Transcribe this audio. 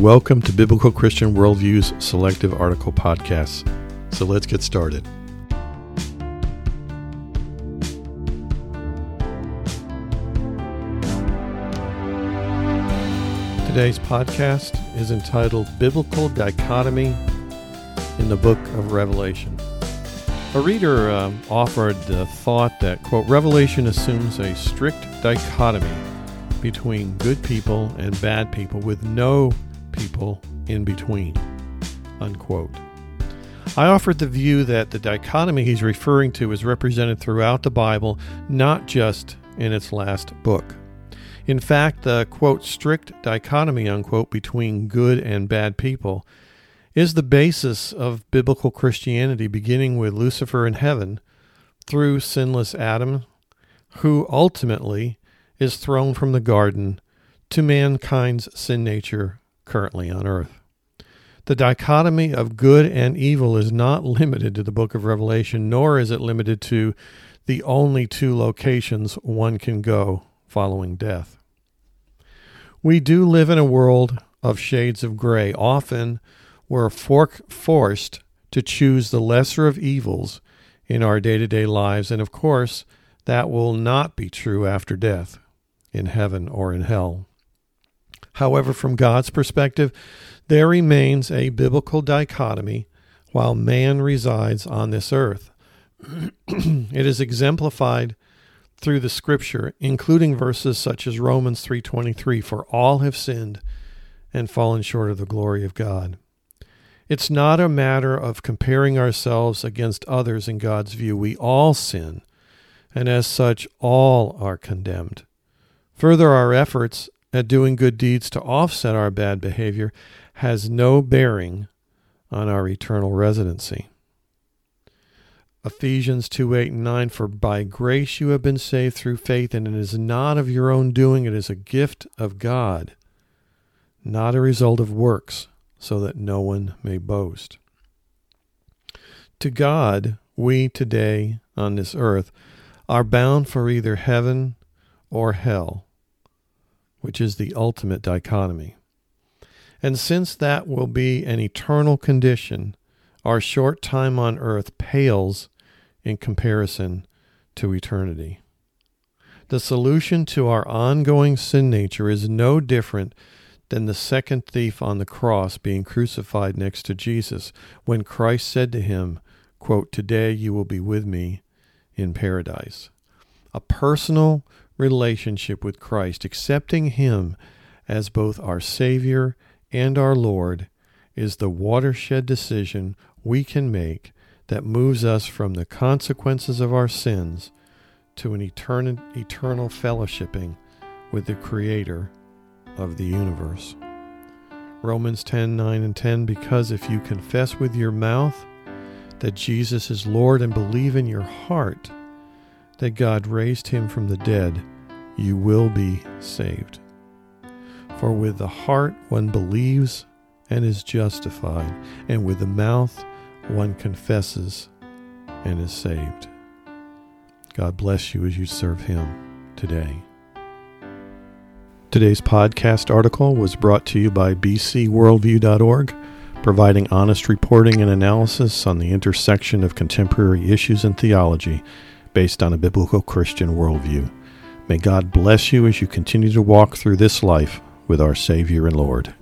Welcome to Biblical Christian Worldview's Selective Article Podcasts. So let's get started. Today's podcast is entitled Biblical Dichotomy in the Book of Revelation. A reader uh, offered the thought that, quote, Revelation assumes a strict dichotomy between good people and bad people with no people in between. Unquote. I offered the view that the dichotomy he's referring to is represented throughout the Bible, not just in its last book. In fact, the quote strict dichotomy unquote between good and bad people is the basis of biblical Christianity, beginning with Lucifer in heaven through sinless Adam, who ultimately is thrown from the garden to mankind's sin nature currently on earth. The dichotomy of good and evil is not limited to the book of Revelation, nor is it limited to the only two locations one can go following death. We do live in a world of shades of gray. Often we're forced to choose the lesser of evils in our day to day lives, and of course, that will not be true after death, in heaven or in hell. However, from God's perspective, there remains a biblical dichotomy while man resides on this earth. it is exemplified through the scripture, including verses such as Romans 3:23, for all have sinned and fallen short of the glory of God. It's not a matter of comparing ourselves against others in God's view. We all sin, and as such all are condemned. Further, our efforts at doing good deeds to offset our bad behavior has no bearing on our eternal residency. Ephesians 2 8 and 9 For by grace you have been saved through faith, and it is not of your own doing, it is a gift of God, not a result of works, so that no one may boast. To God, we today on this earth are bound for either heaven or hell which is the ultimate dichotomy. And since that will be an eternal condition, our short time on earth pales in comparison to eternity. The solution to our ongoing sin nature is no different than the second thief on the cross being crucified next to Jesus when Christ said to him, quote, Today you will be with me in paradise. A personal relationship with Christ, accepting Him as both our Savior and our Lord, is the watershed decision we can make that moves us from the consequences of our sins to an eternal, eternal fellowshipping with the Creator of the universe. Romans 10 9 and 10 Because if you confess with your mouth that Jesus is Lord and believe in your heart that God raised him from the dead, you will be saved. For with the heart one believes and is justified, and with the mouth one confesses and is saved. God bless you as you serve Him today. Today's podcast article was brought to you by bcworldview.org, providing honest reporting and analysis on the intersection of contemporary issues and theology based on a biblical Christian worldview. May God bless you as you continue to walk through this life with our Savior and Lord.